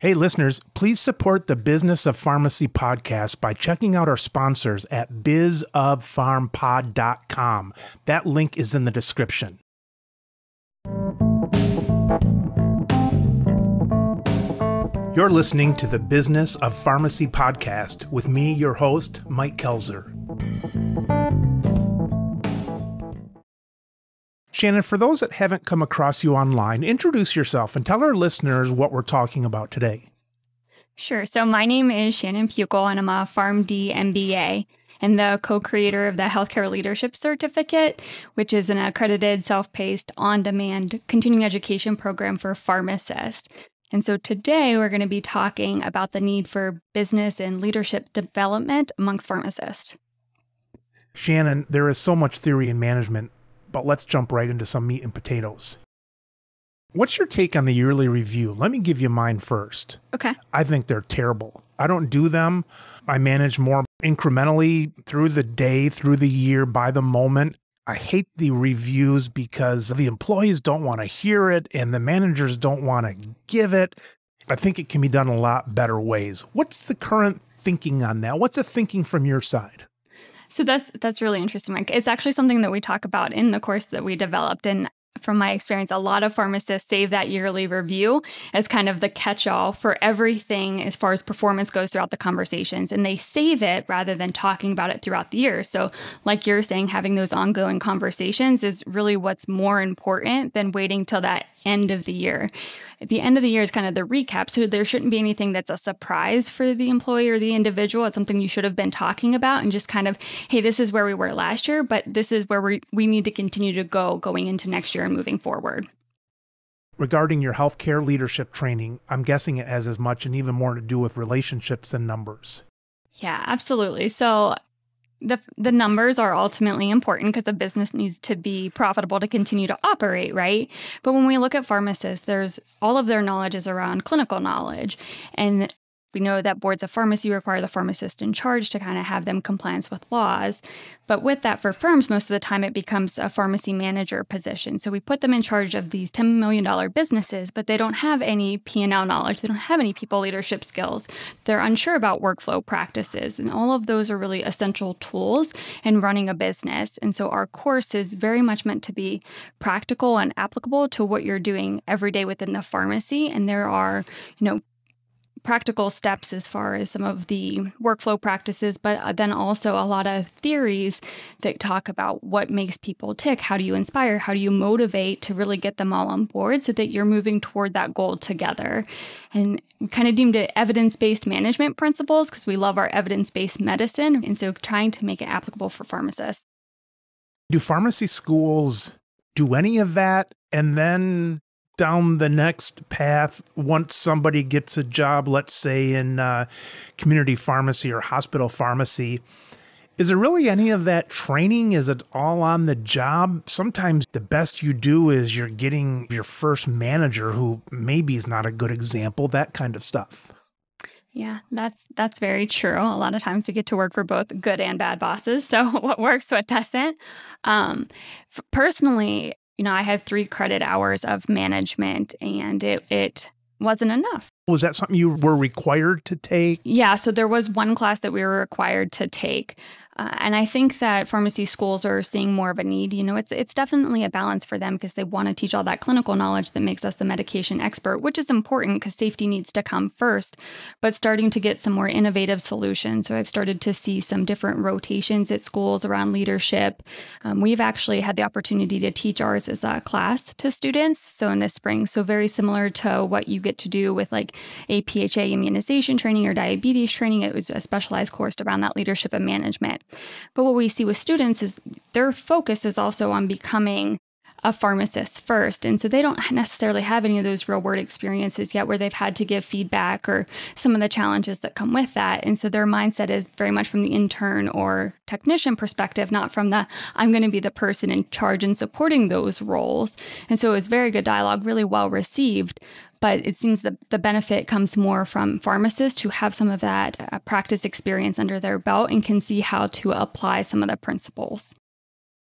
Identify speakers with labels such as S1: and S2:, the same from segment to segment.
S1: Hey, listeners, please support the Business of Pharmacy podcast by checking out our sponsors at bizofpharmpod.com. That link is in the description. You're listening to the Business of Pharmacy podcast with me, your host, Mike Koelzer. Shannon, for those that haven't come across you online, introduce yourself and tell our listeners what we're talking about today.
S2: Sure. So, my name is Shannon Pukl, and I'm a PharmD MBA and the co creator of the Healthcare Leadership Certificate, which is an accredited, self paced, on demand continuing education program for pharmacists. And so, today we're going to be talking about the need for business and leadership development amongst pharmacists.
S1: Shannon, there is so much theory in management but let's jump right into some meat and potatoes. What's your take on the yearly review? Let me give you mine first.
S2: Okay.
S1: I think they're terrible. I don't do them. I manage more incrementally through the day, through the year, by the moment. I hate the reviews because the employees don't want to hear it and the managers don't want to give it. I think it can be done a lot better ways. What's the current thinking on that? What's the thinking from your side?
S2: So that's that's really interesting, Mike. It's actually something that we talk about in the course that we developed. And from my experience, a lot of pharmacists save that yearly review as kind of the catch all for everything as far as performance goes throughout the conversations. And they save it rather than talking about it throughout the year. So, like you're saying, having those ongoing conversations is really what's more important than waiting till that end of the year. At the end of the year is kind of the recap. So there shouldn't be anything that's a surprise for the employee or the individual. It's something you should have been talking about and just kind of, hey, this is where we were last year, but this is where we, we need to continue to go going into next year and moving forward.
S1: Regarding your healthcare leadership training, I'm guessing it has as much and even more to do with relationships than numbers.
S2: Yeah, absolutely. So the the numbers are ultimately important because a business needs to be profitable to continue to operate, right? But when we look at pharmacists, there's all of their knowledge is around clinical knowledge. And we know that boards of pharmacy require the pharmacist in charge to kind of have them compliance with laws. But with that, for firms, most of the time it becomes a pharmacy manager position. So we put them in charge of these $10 million businesses, but they don't have any P&L knowledge. They don't have any people leadership skills. They're unsure about workflow practices. And all of those are really essential tools in running a business. And so our course is very much meant to be practical and applicable to what you're doing every day within the pharmacy. And there are, you know, practical steps as far as some of the workflow practices, but uh, then also a lot of theories that talk about what makes people tick. How do you inspire? How do you motivate to really get them all on board so that you're moving toward that goal together? And kind of deemed it evidence based management principles because we love our evidence based medicine. And so trying to make it applicable for pharmacists.
S1: Do pharmacy schools do any of that? And then down the next path once somebody gets a job, let's say in uh, community pharmacy or hospital pharmacy. Is there really any of that training? Is it all on the job? Sometimes the best you do is you're getting your first manager who maybe is not a good example, that kind of stuff.
S2: Yeah, that's that's very true. A lot of times we get to work for both good and bad bosses. So what works, what doesn't. Um, personally, you know, I had three credit hours of management and it, it wasn't enough.
S1: Was that something you were required to take?
S2: Yeah, so there was one class that we were required to take. Uh, and I think that pharmacy schools are seeing more of a need. You know, it's it's definitely a balance for them because they want to teach all that clinical knowledge that makes us the medication expert, which is important because safety needs to come first. But starting to get some more innovative solutions. So I've started to see some different rotations at schools around leadership. Um, we've actually had the opportunity to teach ours as a class to students. So in this spring, so very similar to what you get to do with like APHA immunization training or diabetes training. It was a specialized course around that leadership and management. But what we see with students is their focus is also on becoming a pharmacist first. And so they don't necessarily have any of those real world experiences yet where they've had to give feedback or some of the challenges that come with that. And so their mindset is very much from the intern or technician perspective, not from the I'm going to be the person in charge and supporting those roles. And so it was very good dialogue, really well received but it seems that the benefit comes more from pharmacists who have some of that uh, practice experience under their belt and can see how to apply some of the principles.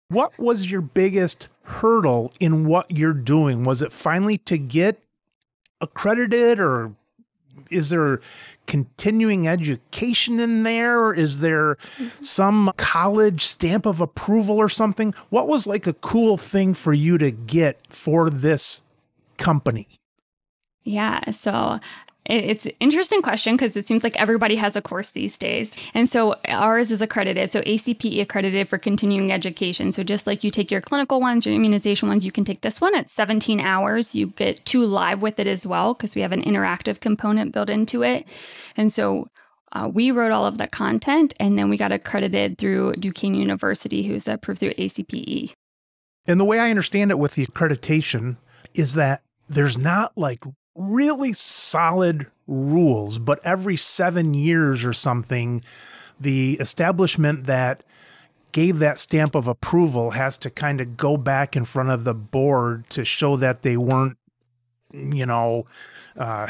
S1: What was your biggest hurdle in what you're doing? Was it finally to get accredited or is there continuing education in there? Is there some college stamp of approval or something? What was like a cool thing for you to get for this company?
S2: Yeah. So it's an interesting question because it seems like everybody has a course these days. And so ours is accredited. So ACPE accredited for continuing education. So just like you take your clinical ones, your immunization ones, you can take this one at 17 hours. You get two live with it as well because we have an interactive component built into it. And so uh, we wrote all of the content and then we got accredited through Duquesne University, who's approved through ACPE.
S1: And the way I understand it with the accreditation is that there's not like really solid rules, but every seven years or something, the establishment that gave that stamp of approval has to kind of go back in front of the board to show that they weren't, you know, uh,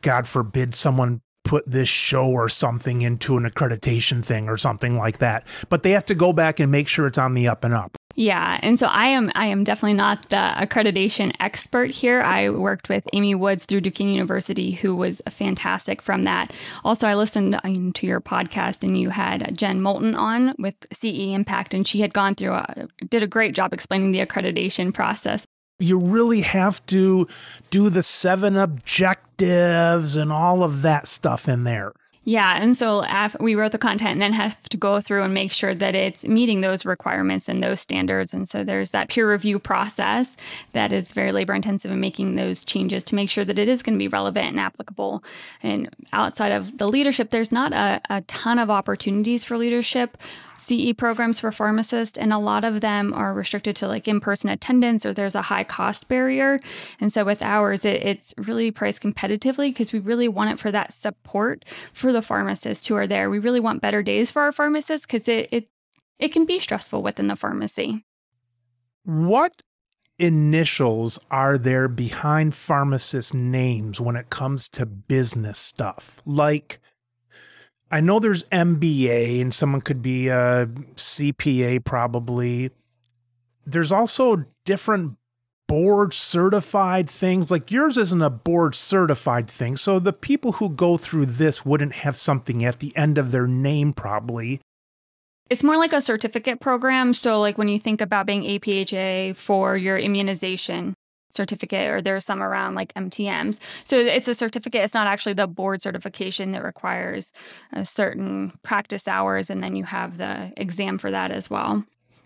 S1: God forbid someone put this show or something into an accreditation thing or something like that. But they have to go back and make sure it's on the up and up.
S2: Yeah, and so I am I am definitely not the accreditation expert here. I worked with Amy Woods through Duquesne University who was fantastic from that. Also, I listened uh, to your podcast and you had Jen Moulton on with CE Impact and she had gone through a, did a great job explaining the accreditation process
S1: you really have to do the seven objectives and all of that stuff in there.
S2: Yeah, and so we wrote the content and then have to go through and make sure that it's meeting those requirements and those standards. And so there's that peer review process that is very labor intensive in making those changes to make sure that it is going to be relevant and applicable. And outside of the leadership, there's not a, a ton of opportunities for leadership. CE programs for pharmacists, and a lot of them are restricted to like in person attendance or there's a high cost barrier. And so with ours, it, it's really priced competitively because we really want it for that support for the pharmacists who are there. We really want better days for our pharmacists because it, it, it can be stressful within the pharmacy.
S1: What initials are there behind pharmacist names when it comes to business stuff? Like, I know there's MBA and someone could be a CPA probably. There's also different board certified things. Like yours isn't a board certified thing. So the people who go through this wouldn't have something at the end of their name, probably.
S2: It's more like a certificate program. So, like when you think about being APHA for your immunization, certificate or there's some around like MTMs. So it's a certificate. It's not actually the board certification that requires a certain practice hours and then you have the exam for that as well.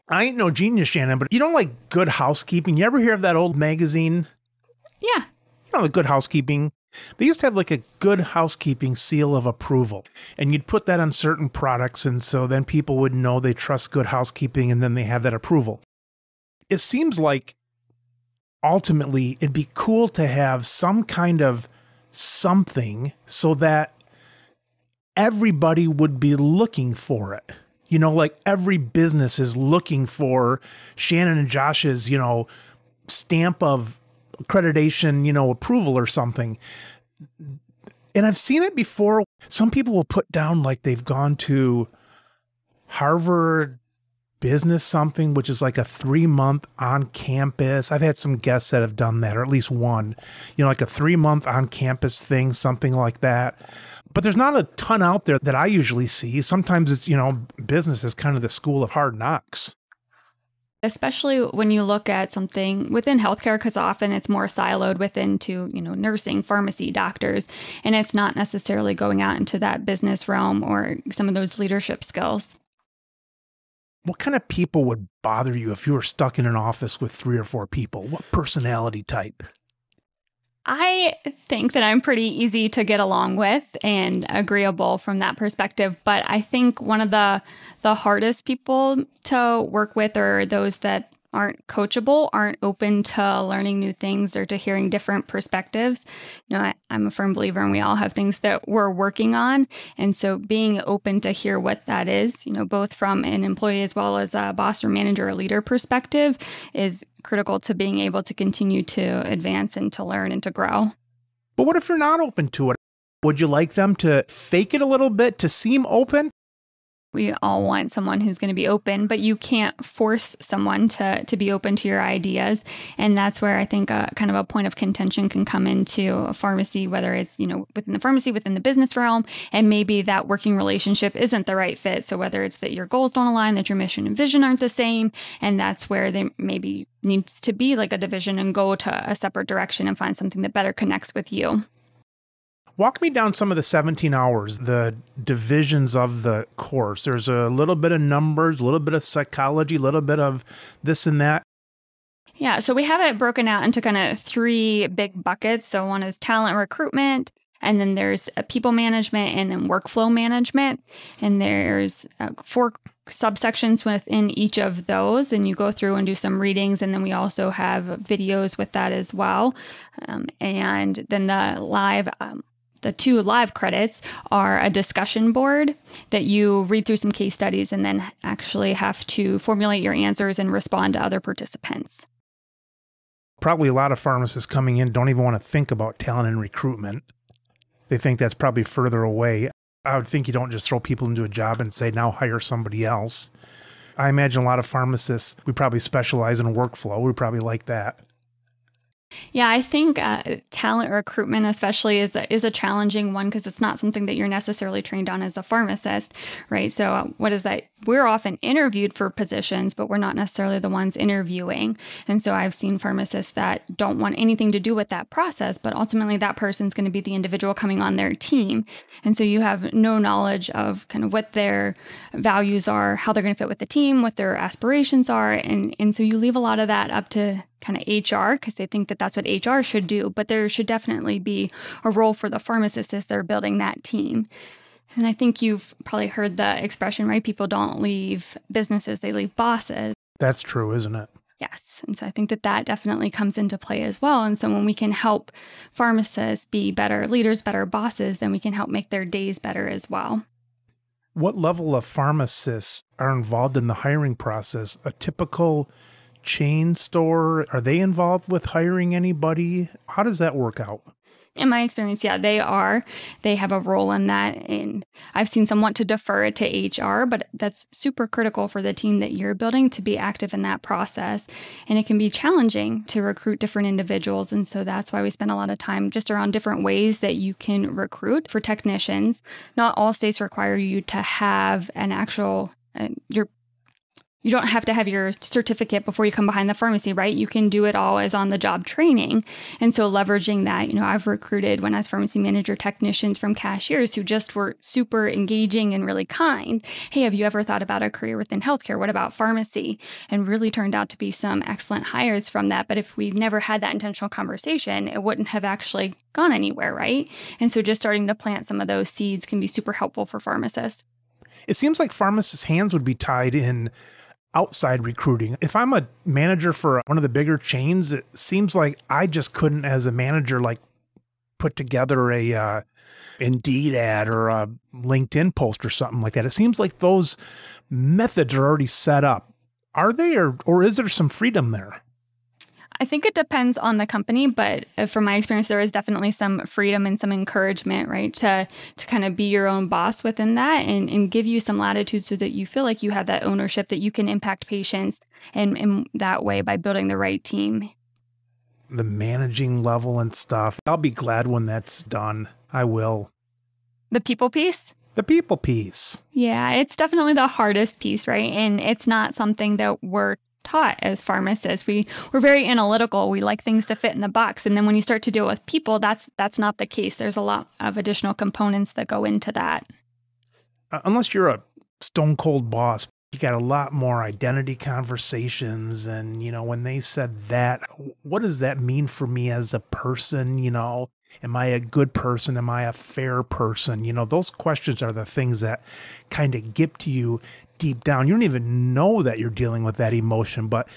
S1: I ain't no genius, Shannon, but you don't like good housekeeping. You ever hear of that old magazine?
S2: Yeah.
S1: You know, the good housekeeping. They used to have like a good housekeeping seal of approval, and you'd put that on certain products. And so then people would know they trust good housekeeping and then they have that approval. It seems like ultimately it'd be cool to have some kind of something so that everybody would be looking for it. You know, like every business is looking for Shannon and Josh's, you know, stamp of accreditation, you know, approval or something. And I've seen it before. Some people will put down like they've gone to Harvard business something, which is like a three month on campus. I've had some guests that have done that, or at least one, you know, like a three month on campus thing, something like that. But there's not a ton out there that I usually see. Sometimes it's, you know, business is kind of the school of hard knocks.
S2: Especially when you look at something within healthcare, because often it's more siloed within to, you know, nursing, pharmacy, doctors, and it's not necessarily going out into that business realm or some of those leadership skills
S1: what kind of people would bother you if you were stuck in an office with three or four people? What personality type?
S2: I think that I'm pretty easy to get along with and agreeable from that perspective, but I think one of the the hardest people to work with are those that aren't coachable, aren't open to learning new things or to hearing different perspectives. You know, I, am a firm believer and we all have things that we're working on. And so being open to hear what that is, you know, both from an employee as well as a boss or manager or leader perspective is critical to being able to continue to advance and to learn and to grow.
S1: But what if you're not open to it? Would you like them to fake it a little bit to seem open?
S2: We all want someone who's going to be open, but you can't force someone to to be open to your ideas, and that's where I think a, kind of a point of contention can come into a pharmacy, whether it's you know within the pharmacy, within the business realm, and maybe that working relationship isn't the right fit. So whether it's that your goals don't align, that your mission and vision aren't the same, and that's where they maybe needs to be like a division and go to a separate direction and find something that better connects with you.
S1: Walk me down some of the 17 hours, the divisions of the course. There's a little bit of numbers, a little bit of psychology, a little bit of this and that.
S2: Yeah, so we have it broken out into kind of three big buckets. So one is talent recruitment, and then there's people management, and then workflow management. And there's uh, four subsections within each of those. And you go through and do some readings, and then we also have videos with that as well. Um, and then the live um, the two live credits are a discussion board that you read through some case studies and then actually have to formulate your answers and respond to other participants.
S1: Probably a lot of pharmacists coming in don't even want to think about talent and recruitment. They think that's probably further away. I would think you don't just throw people into a job and say, now hire somebody else. I imagine a lot of pharmacists, we probably specialize in workflow. We probably like that.
S2: Yeah, I think uh, talent recruitment, especially, is a, is a challenging one because it's not something that you're necessarily trained on as a pharmacist, right? So, uh, what is that? We're often interviewed for positions, but we're not necessarily the ones interviewing. And so, I've seen pharmacists that don't want anything to do with that process, but ultimately, that person's going to be the individual coming on their team. And so, you have no knowledge of kind of what their values are, how they're going to fit with the team, what their aspirations are, and and so you leave a lot of that up to kind of HR because they think that that's what HR should do, but there should definitely be a role for the pharmacist as they're building that team. And I think you've probably heard the expression, right? People don't leave businesses, they leave bosses.
S1: That's true, isn't it?
S2: Yes. And so I think that that definitely comes into play as well. And so when we can help pharmacists be better leaders, better bosses, then we can help make their days better as well.
S1: What level of pharmacists are involved in the hiring process? A typical chain store? Are they involved with hiring anybody? How does that work out?
S2: In my experience, yeah, they are. They have a role in that. And I've seen some want to defer it to HR, but that's super critical for the team that you're building to be active in that process. And it can be challenging to recruit different individuals. And so that's why we spend a lot of time just around different ways that you can recruit for technicians. Not all states require you to have an actual uh, your you don't have to have your certificate before you come behind the pharmacy, right? You can do it all as on the job training. And so leveraging that, you know, I've recruited when I was pharmacy manager technicians from cashiers who just were super engaging and really kind. Hey, have you ever thought about a career within healthcare? What about pharmacy? And really turned out to be some excellent hires from that. But if we never had that intentional conversation, it wouldn't have actually gone anywhere, right? And so just starting to plant some of those seeds can be super helpful for pharmacists.
S1: It seems like pharmacists' hands would be tied in outside recruiting. If I'm a manager for one of the bigger chains, it seems like I just couldn't, as a manager, like put together a uh, Indeed ad or a LinkedIn post or something like that. It seems like those methods are already set up. Are they, or or is there some freedom there?
S2: I think it depends on the company, but uh, from my experience, there is definitely some freedom and some encouragement, right, to to kind of be your own boss within that and, and give you some latitude so that you feel like you have that ownership, that you can impact patients and in that way by building the right team.
S1: The managing level and stuff. I'll be glad when that's done. I will.
S2: The people piece?
S1: the people piece.
S2: Yeah, it's definitely the hardest piece, right? And it's not something that we're taught as pharmacists. We we're very analytical. We like things to fit in the box. And then when you start to deal with people, that's that's not the case. There's a lot of additional components that go into that.
S1: Uh, unless you're a stone cold boss, you got a lot more identity conversations and you know when they said that what does that mean for me as a person you know am i a good person am i a fair person you know those questions are the things that kind of get to you deep down. You don't even know that you're dealing with that emotion, but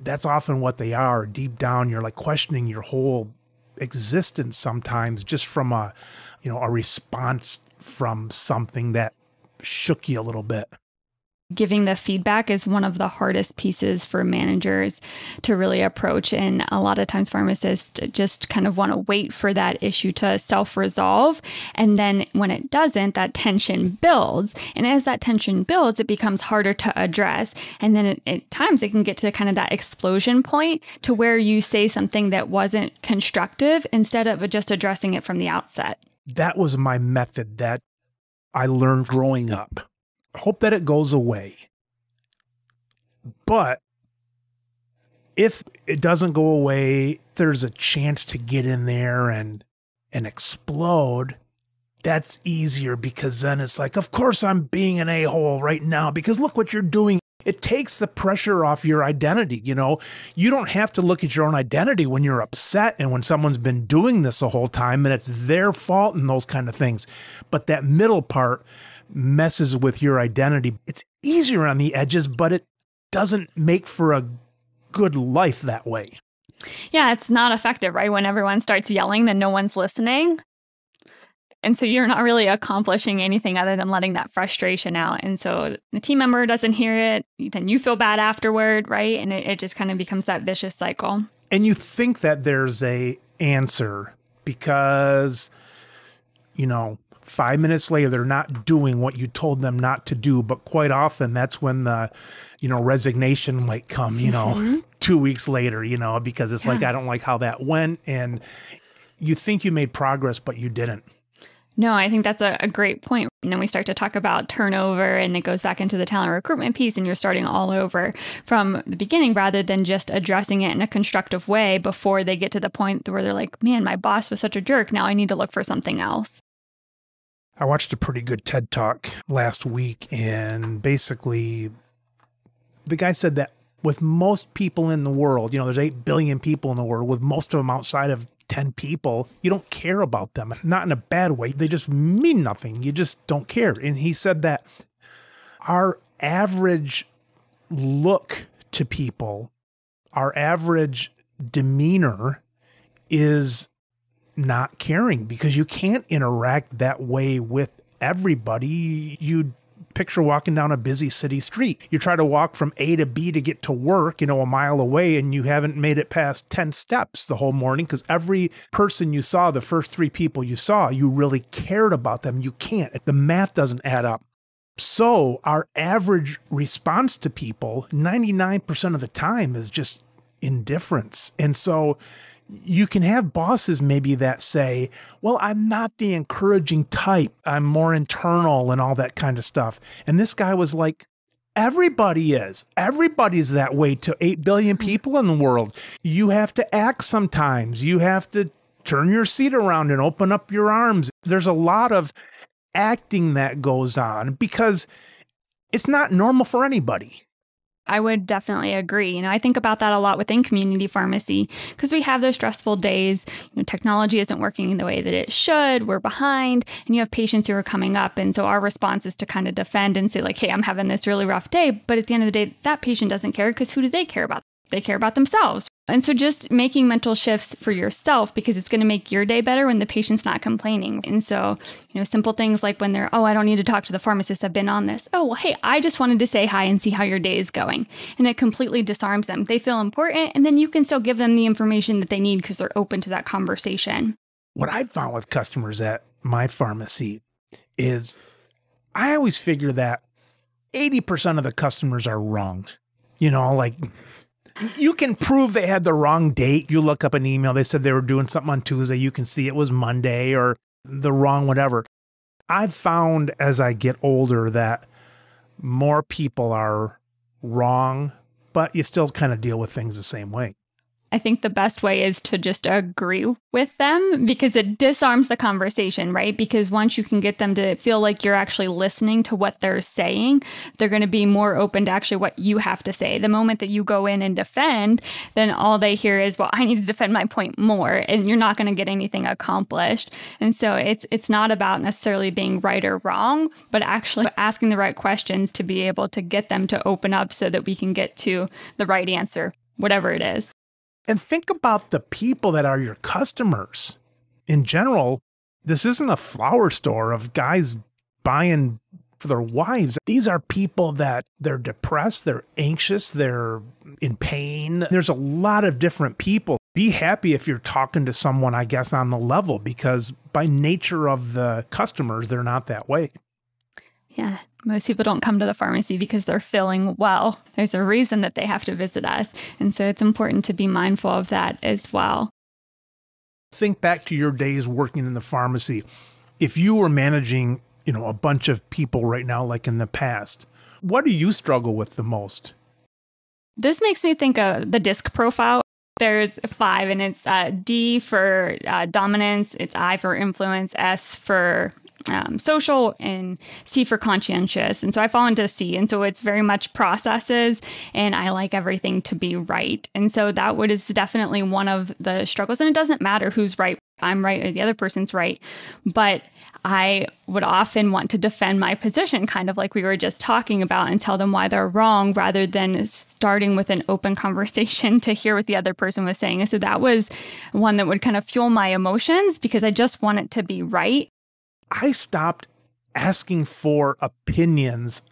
S1: that's often what they are. Deep down, you're like questioning your whole existence sometimes just from a, you know, a response from something that shook you a little bit.
S2: Giving the feedback is one of the hardest pieces for managers to really approach. And a lot of times, pharmacists just kind of want to wait for that issue to self resolve. And then when it doesn't, that tension builds. And as that tension builds, it becomes harder to address. And then it, at times, it can get to kind of that explosion point to where you say something that wasn't constructive instead of just addressing it from the outset.
S1: That was my method that I learned growing up hope that it goes away. But if it doesn't go away, there's a chance to get in there and and explode. That's easier because then it's like, of course I'm being an a-hole right now because look what you're doing. It takes the pressure off your identity, you know. You don't have to look at your own identity when you're upset and when someone's been doing this the whole time and it's their fault and those kind of things. But that middle part messes with your identity. It's easier on the edges, but it doesn't make for a good life that way.
S2: Yeah, it's not effective, right? When everyone starts yelling, then no one's listening. And so you're not really accomplishing anything other than letting that frustration out. And so the team member doesn't hear it, then you feel bad afterward, right? And it, it just kind of becomes that vicious cycle.
S1: And you think that there's a answer because, you know, five minutes later they're not doing what you told them not to do but quite often that's when the you know resignation might come you know mm-hmm. two weeks later you know because it's yeah. like i don't like how that went and you think you made progress but you didn't
S2: no, I think that's a, a, great point. And then we start to talk about turnover and it goes back into the talent recruitment piece, and you're starting all over from the beginning rather than just addressing it in a constructive way before they get to the point where they're like, man, my boss was such a jerk. Now I need to look for something else.
S1: I watched a pretty good TED talk last week, and basically, the guy said that with most people in the world, you know, there's 8 billion people in the world, with most of them outside of 10 people, you don't care about them. Not in a bad way. They just mean nothing. You just don't care. And he said that our average look to people, our average demeanor is not caring because you can't interact that way with everybody. You picture walking down a busy city street. You try to walk from A to B to get to work, you know, a mile away, and you haven't made it past 10 steps the whole morning because every person you saw, the first three people you saw, you really cared about them. You can't. The math doesn't add up. So, our average response to people 99% of the time is just indifference. And so, you can have bosses maybe that say, well, I'm not the encouraging type. I'm more internal and all that kind of stuff. And this guy was like, everybody is. Everybody's that way to 8 billion mm-hmm. people in the world. You have to act sometimes. You have to turn your seat around and open up your arms. There's a lot of acting that goes on because it's not normal for anybody.
S2: I would definitely agree. You know, I think about that a lot within community pharmacy because we have those stressful days. You know, technology isn't working the way that it should. We're behind, and you have patients who are coming up. And so our response is to kind of defend and say, like, hey, I'm having this really rough day. But at the end of the day, that patient doesn't care because who do they care about? They care about themselves. And so just making mental shifts for yourself because it's going to make your day better when the patient's not complaining. And so, you know, simple things like when they're, oh, I don't need to talk to the pharmacist, I've been on this. Oh, well, hey, I just wanted to say hi and see how your day is going. And it completely disarms them. They feel important, and then you can still give them the information that they need because they're open to that conversation.
S1: What I found with customers at my pharmacy is I always figure that 80% of the customers are wrong. You know, like you can prove they had the wrong date. You look up an email, they said they were doing something on Tuesday. You can see it was Monday or the wrong whatever. I've found as I get older that more people are wrong, but you still kind of deal with things the same way.
S2: I think the best way is to just agree with them because it disarms the conversation, right? Because once you can get them to feel like you're actually listening to what they're saying, they're going to be more open to actually what you have to say. The moment that you go in and defend, then all they hear is, "Well, I need to defend my point more," and you're not going to get anything accomplished. And so it's it's not about necessarily being right or wrong, but actually asking the right questions to be able to get them to open up so that we can get to the right answer, whatever it is.
S1: And think about the people that are your customers. In general, this isn't a flower store of guys buying for their wives. These are people that they're depressed, they're anxious, they're in pain. There's a lot of different people. Be happy if you're talking to someone, I guess, on the level, because by nature of the customers, they're not that way.
S2: Yeah, most people don't come to the pharmacy because they're feeling well. There's a reason that they have to visit us. And so it's important to be mindful of that as well.
S1: Think back to your days working in the pharmacy. If you were managing you know, a bunch of people right now, like in the past. What do you struggle with the most?
S2: This makes me think of the disc profile. There's five, and it's uh, D for uh, dominance, it's I for influence, S for um, social and C for conscientious. And so I fall into C. And so it's very much processes and I like everything to be right. And so that would is definitely one of the struggles. And it doesn't matter who's right. I'm right or the other person's right. But I would often want to defend my position, kind of like we were just talking about, and tell them why they're wrong rather than starting with an open conversation to hear what the other person was saying. And so that was one that would kind of fuel my emotions because I just want it to be right.
S1: I stopped asking for opinions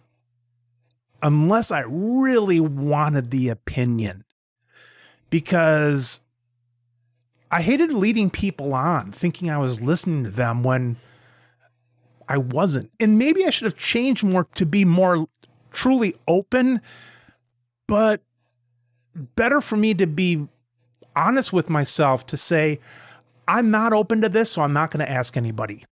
S1: unless I really wanted the opinion because I hated leading people on, thinking I was listening to them when I wasn't. And maybe I should have changed more to be more truly open, but better for me to be honest with myself to say, I'm not open to this, so I'm not going to ask anybody.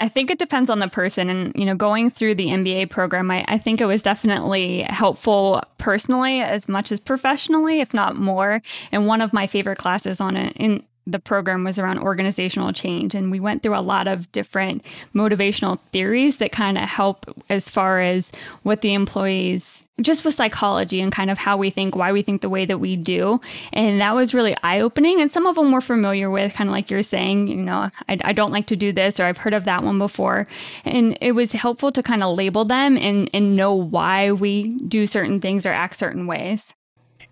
S2: I think it depends on the person. And, you know, going through the MBA program, I, I, think it was definitely helpful personally as much as professionally, if not more. And one of my favorite classes on it in the program was around organizational change. And we went through a lot of different motivational theories that kind of help as far as what the employees just with psychology and kind of how we think, why we think the way that we do. And that was really eye opening. And some of them we're familiar with, kind of like you're saying, you know, I, I, don't like to do this or I've heard of that one before. And it was helpful to kind of label them and, and know why we do certain things or act certain ways.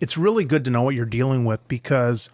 S1: It's really good to know what you're dealing with because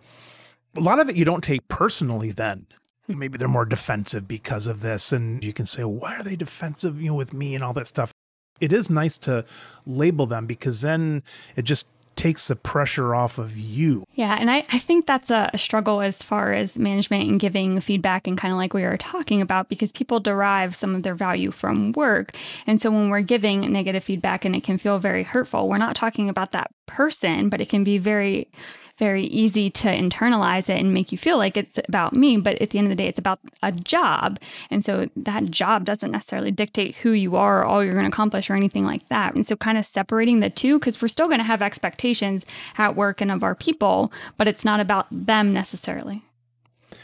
S1: a lot of it you don't take personally then hmm. maybe they're more defensive because of this and you can say why are they defensive you know with me and all that stuff it is nice to label them because then it just takes the pressure off of you.
S2: Yeah. And I, I think that's a, a struggle as far as management and giving feedback and kind of like we were talking about because people derive some of their value from work. And so when we're giving negative feedback and it can feel very hurtful, we're not talking about that person, but it can be very very easy to internalize it and make you feel like it's about me. But at the end of the day, it's about a job. And so that job doesn't necessarily dictate who you are or all you're going to accomplish or anything like that. And so kind of separating the two, because we're still going to have expectations at work and of our people, but it's not about them necessarily.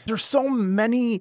S1: There's so many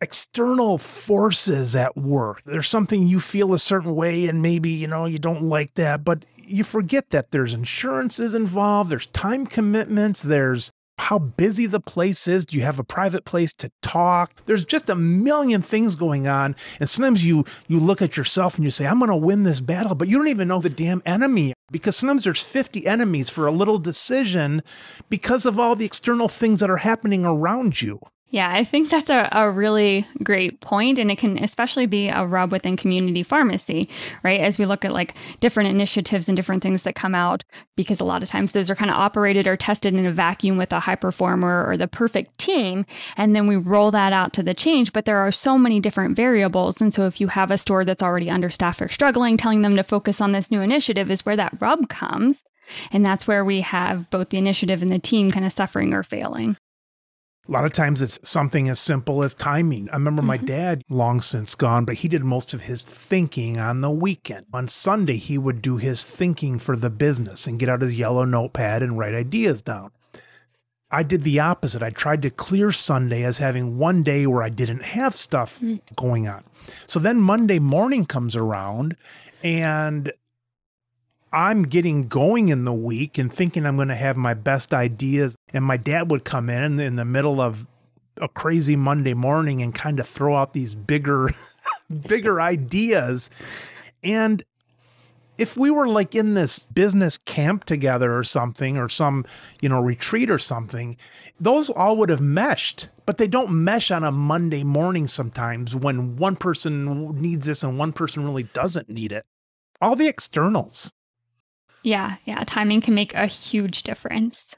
S1: external forces at work. There's something you feel a certain way and maybe, you know, you don't like that, but you forget that there's insurances involved, there's time commitments, there's how busy the place is. Do you have a private place to talk? There's just a million things going on. And sometimes you you look at yourself and you say, I'm gonna win this battle, but you don't even know the damn enemy. Because sometimes there's 50 enemies for a little decision because of all the external things that are happening around you.
S2: Yeah, I think that's a, a really great point, and it can especially be a rub within community pharmacy, right? As we look at like different initiatives and different things that come out, because a lot of times those are kind of operated or tested in a vacuum with a high performer or the perfect team, and then we roll that out to the change. But there are so many different variables, and so if you have a store that's already understaffed or struggling, telling them to focus on this new initiative is where that rub comes. And that's where we have both the initiative and the team kind of suffering or failing.
S1: A lot of times it's something as simple as timing. I remember mm-hmm. my dad, long since gone, but he did most of his thinking on the weekend. On Sunday, he would do his thinking for the business and get out his yellow notepad and write ideas down. I did the opposite. I tried to clear Sunday as having one day where I didn't have stuff mm. going on. So then Monday morning comes around and I'm getting going in the week and thinking I'm going to have my best ideas. And my dad would come in in the middle of a crazy Monday morning and kind of throw out these bigger, bigger ideas. And if we were like in this business camp together or something or some you know retreat or something those all would have meshed but they don't mesh on a monday morning sometimes when one person needs this and one person really doesn't need it all the externals
S2: yeah yeah timing can make a huge difference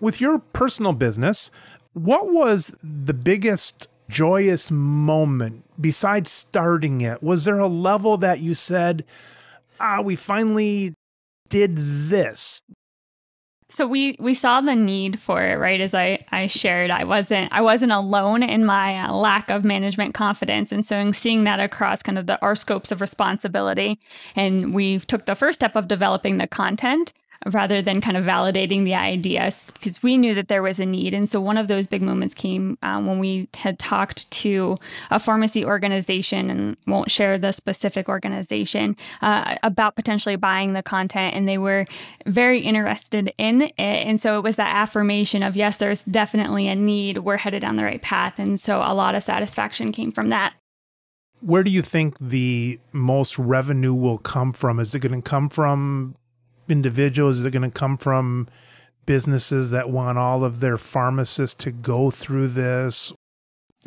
S1: with your personal business what was the biggest joyous moment besides starting it was there a level that you said ah, we finally did this.
S2: So we we saw the need for it, right? As I I shared, I wasn't I wasn't alone in my uh, lack of management confidence, and so in seeing that across kind of the our scopes of responsibility, and we took the first step of developing the content rather than kind of validating the ideas because we knew that there was a need. And so one of those big moments came um, when we had talked to a pharmacy organization and won't share the specific organization uh, about potentially buying the content. And they were very interested in it. And so it was that affirmation of, yes, there's definitely a need. We're headed down the right path. And so a lot of satisfaction came from that
S1: where do you think the most revenue will come from? Is it going to come from individuals? Is it going to come from businesses that want all of their pharmacists to go through this?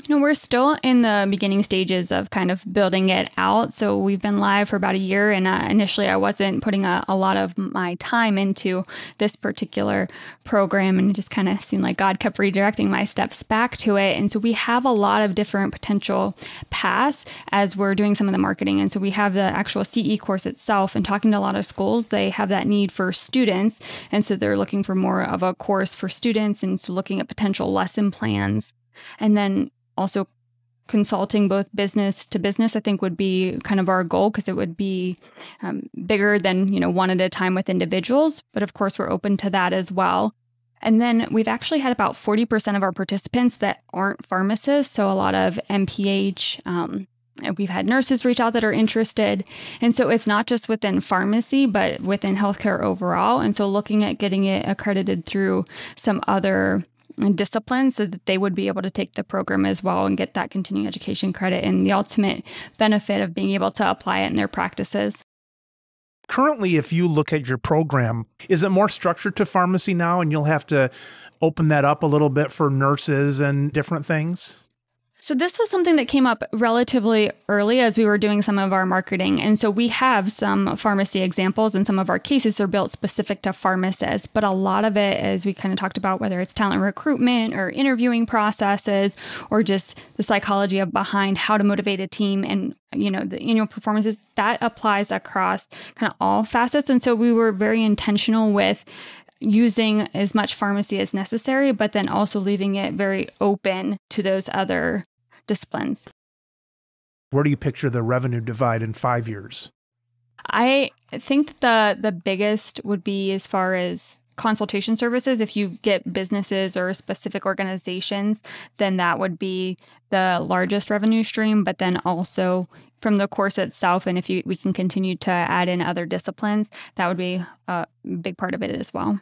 S2: You know, we're still in the beginning stages of kind of building it out. So we've been live for about a year, and uh, initially I wasn't putting a, a, lot of my time into this particular program, and it just kind of seemed like God kept redirecting my steps back to it. And so we have a lot of different potential paths as we're doing some of the marketing. And so we have the actual CE course itself, and talking to a lot of schools, they have that need for students, and so they're looking for more of a course for students, and so looking at potential lesson plans. And then also consulting both business to business i think would be kind of our goal because it would be um, bigger than you know one at a time with individuals but of course we're open to that as well and then we've actually had about 40% of our participants that aren't pharmacists so a lot of mph um, we've had nurses reach out that are interested. And so it's not just within pharmacy, but within healthcare overall. And so looking at getting it accredited through some other disciplines so that they would be able to take the program as well and get that continuing education credit and the ultimate benefit of being able to apply it in their practices.
S1: Currently, if you look at your program, is it more structured to pharmacy now and you'll have to open that up a little bit for nurses and different things?
S2: So, this was something that came up relatively early as we were doing some of our marketing. And so, we have some pharmacy examples, and some of our cases are built specific to pharmacists. But a lot of it, as we kind of talked about, whether it's talent recruitment or interviewing processes or just the psychology of behind how to motivate a team and you know the annual performances that applies across kind of all facets and so we were very intentional with using as much pharmacy as necessary, but then also leaving it very open to those other disciplines.
S1: Where do you picture the revenue divide in five years?
S2: I think the the biggest would be as far as consultation services. If you get businesses or specific organizations, then that would be the largest revenue stream. But then also from the course itself, and if you, we can continue to add in other disciplines, that would be a big part of it as well.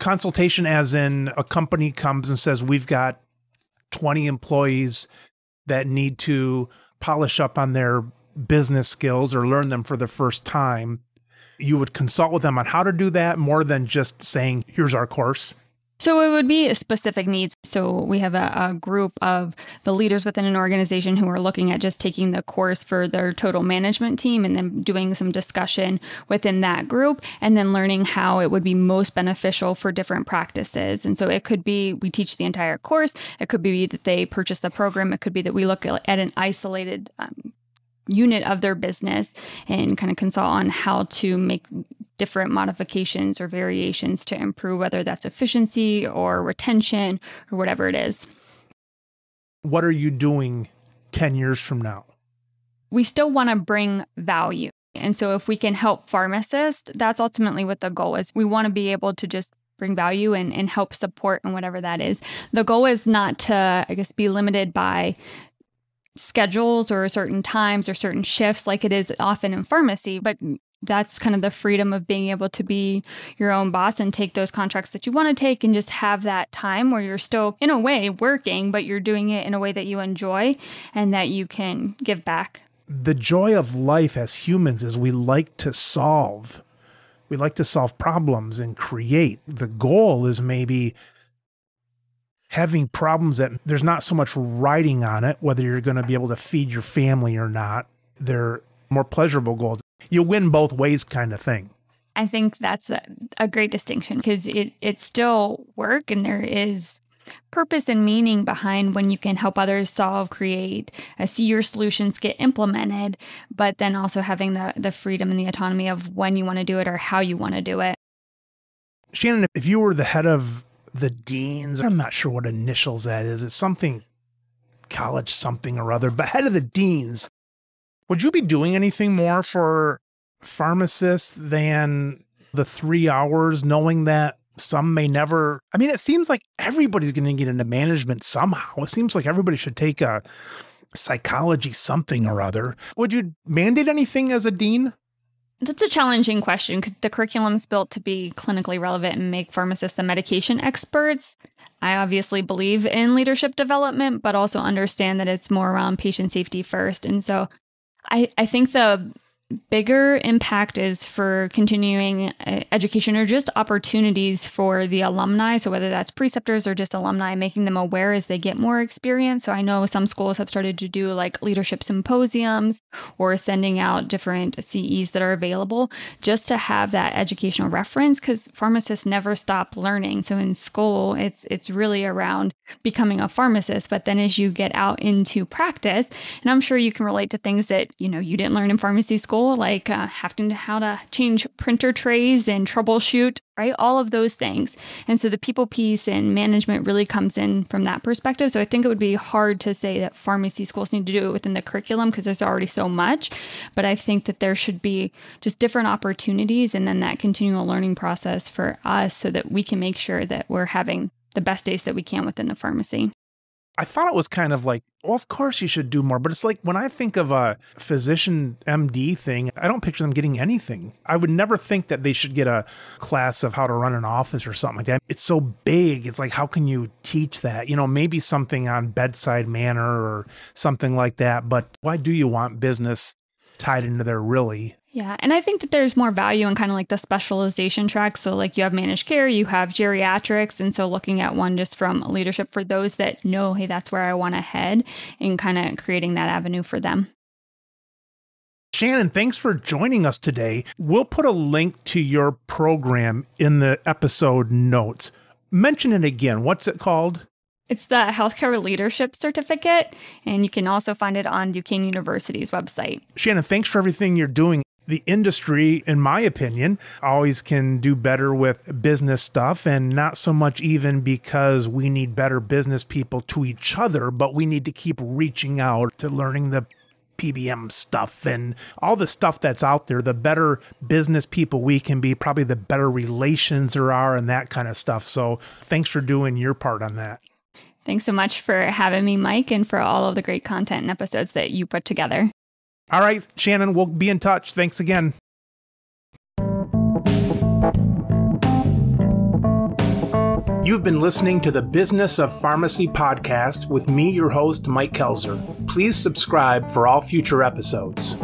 S1: Consultation, as in a company comes and says, We've got 20 employees that need to polish up on their business skills or learn them for the first time, you would consult with them on how to do that more than just saying, here's our course.
S2: So it would be a specific needs. So we have a, a, group of the leaders within an organization who are looking at just taking the course for their total management team and then doing some discussion within that group and then learning how it would be most beneficial for different practices. And so it could be we teach the entire course. It could be that they purchase the program. It could be that we look at an isolated um, unit of their business and kind of consult on how to make different modifications or variations to improve whether that's efficiency or retention or whatever it is.
S1: What are you doing 10 years from now?
S2: We still want to bring value. And so if we can help pharmacists, that's ultimately what the goal is. We want to be able to just bring value and, and help support and whatever that is. The goal is not to, I guess, be limited by schedules or certain times or certain shifts like it is often in pharmacy, but that's kind of the freedom of being able to be your own boss and take those contracts that you want to take and just have that time where you're still in a way working but you're doing it in a way that you enjoy and that you can give back
S1: the joy of life as humans is we like to solve. We like to solve problems and create. The goal is maybe having problems that there's not so much writing on it, whether you're going to be able to feed your family or not. They're more pleasurable goals. You win both ways, kind of thing.
S2: I think that's a, a great distinction because it, it's still work and there is purpose and meaning behind when you can help others solve, create, uh, see your solutions get implemented, but then also having the, the freedom and the autonomy of when you want to do it or how you want to do it.
S1: Shannon, if you were the head of the deans, I'm not sure what initials that is. It's something college something or other, but head of the deans, would you be doing anything more for pharmacists than the three hours, knowing that some may never. I mean, it seems like everybody's going to get into management somehow. It seems like everybody should take a psychology something or other. Would you mandate anything as a dean?
S2: That's a challenging question because the curriculum is built to be clinically relevant and make pharmacists the medication experts. I obviously believe in leadership development, but also understand that it's more around patient safety first. And so I, I think the bigger impact is for continuing uh, education or just opportunities for the alumni. So, whether that's preceptors or just alumni, making them aware as they get more experience. So, I know some schools have started to do like leadership symposiums or sending out different CEs that are available just to have that educational reference because pharmacists never stop learning. So, in school, it's, it's really around becoming a pharmacist. But then as you get out into practice, and I'm sure you can relate to things that, you know, you didn't learn in pharmacy school like uh, having to how to change printer trays and troubleshoot, right? All of those things. And so the people piece and management really comes in from that perspective. So I think it would be hard to say that pharmacy schools need to do it within the curriculum because there's already so much. But I think that there should be just different opportunities and then that continual learning process for us so that we can make sure that we're having the best days that we can within the pharmacy.
S1: I thought it was kind of like, well, of course you should do more. But it's like when I think of a physician MD thing, I don't picture them getting anything. I would never think that they should get a class of how to run an office or something like that. It's so big. It's like, how can you teach that? You know, maybe something on bedside manner or something like that. But why do you want business tied into there really?
S2: Yeah. And I think that there's more value in kind of like the specialization track. So, like, you have managed care, you have geriatrics. And so, looking at one just from leadership for those that know, hey, that's where I want to head and kind of creating that avenue for them.
S1: Shannon, thanks for joining us today. We'll put a link to your program in the episode notes. Mention it again. What's it called?
S2: It's the Healthcare Leadership Certificate, and you can also find it on Duquesne University's website.
S1: Shannon, thanks for everything you're doing the industry, in my opinion, always can do better with business stuff and not so much even because we need better business people to each other, but we need to keep reaching out to learning the PBM stuff and all the stuff that's out there. The better business people we can be, probably the better relations there are and that kind of stuff. So thanks for doing your part on that.
S2: Thanks so much for having me, Mike, and for all of the great content and episodes that you put together.
S1: All right, Shannon, we'll be in touch. Thanks again. You've been listening to the Business of Pharmacy podcast with me, your host, Mike Koelzer. Please subscribe for all future episodes.